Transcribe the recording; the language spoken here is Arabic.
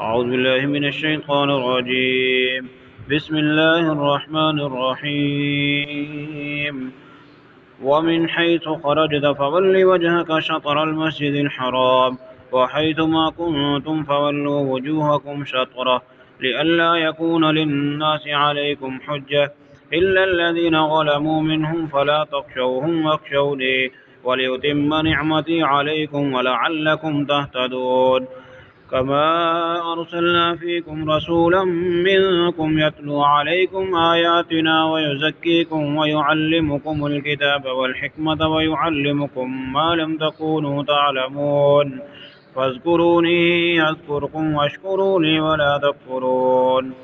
أعوذ بالله من الشيطان الرجيم. بسم الله الرحمن الرحيم. ومن حيث خرجت فول وجهك شطر المسجد الحرام وحيث ما كنتم فولوا وجوهكم شطرة لئلا يكون للناس عليكم حجة إلا الذين ظلموا منهم فلا تخشوهم واخشوني وليتم نعمتي عليكم ولعلكم تهتدون. كما أرسلنا فيكم رسولا منكم يتلو عليكم آياتنا ويزكيكم ويعلمكم الكتاب والحكمة ويعلمكم ما لم تكونوا تعلمون فاذكروني أذكركم واشكروني ولا تكفرون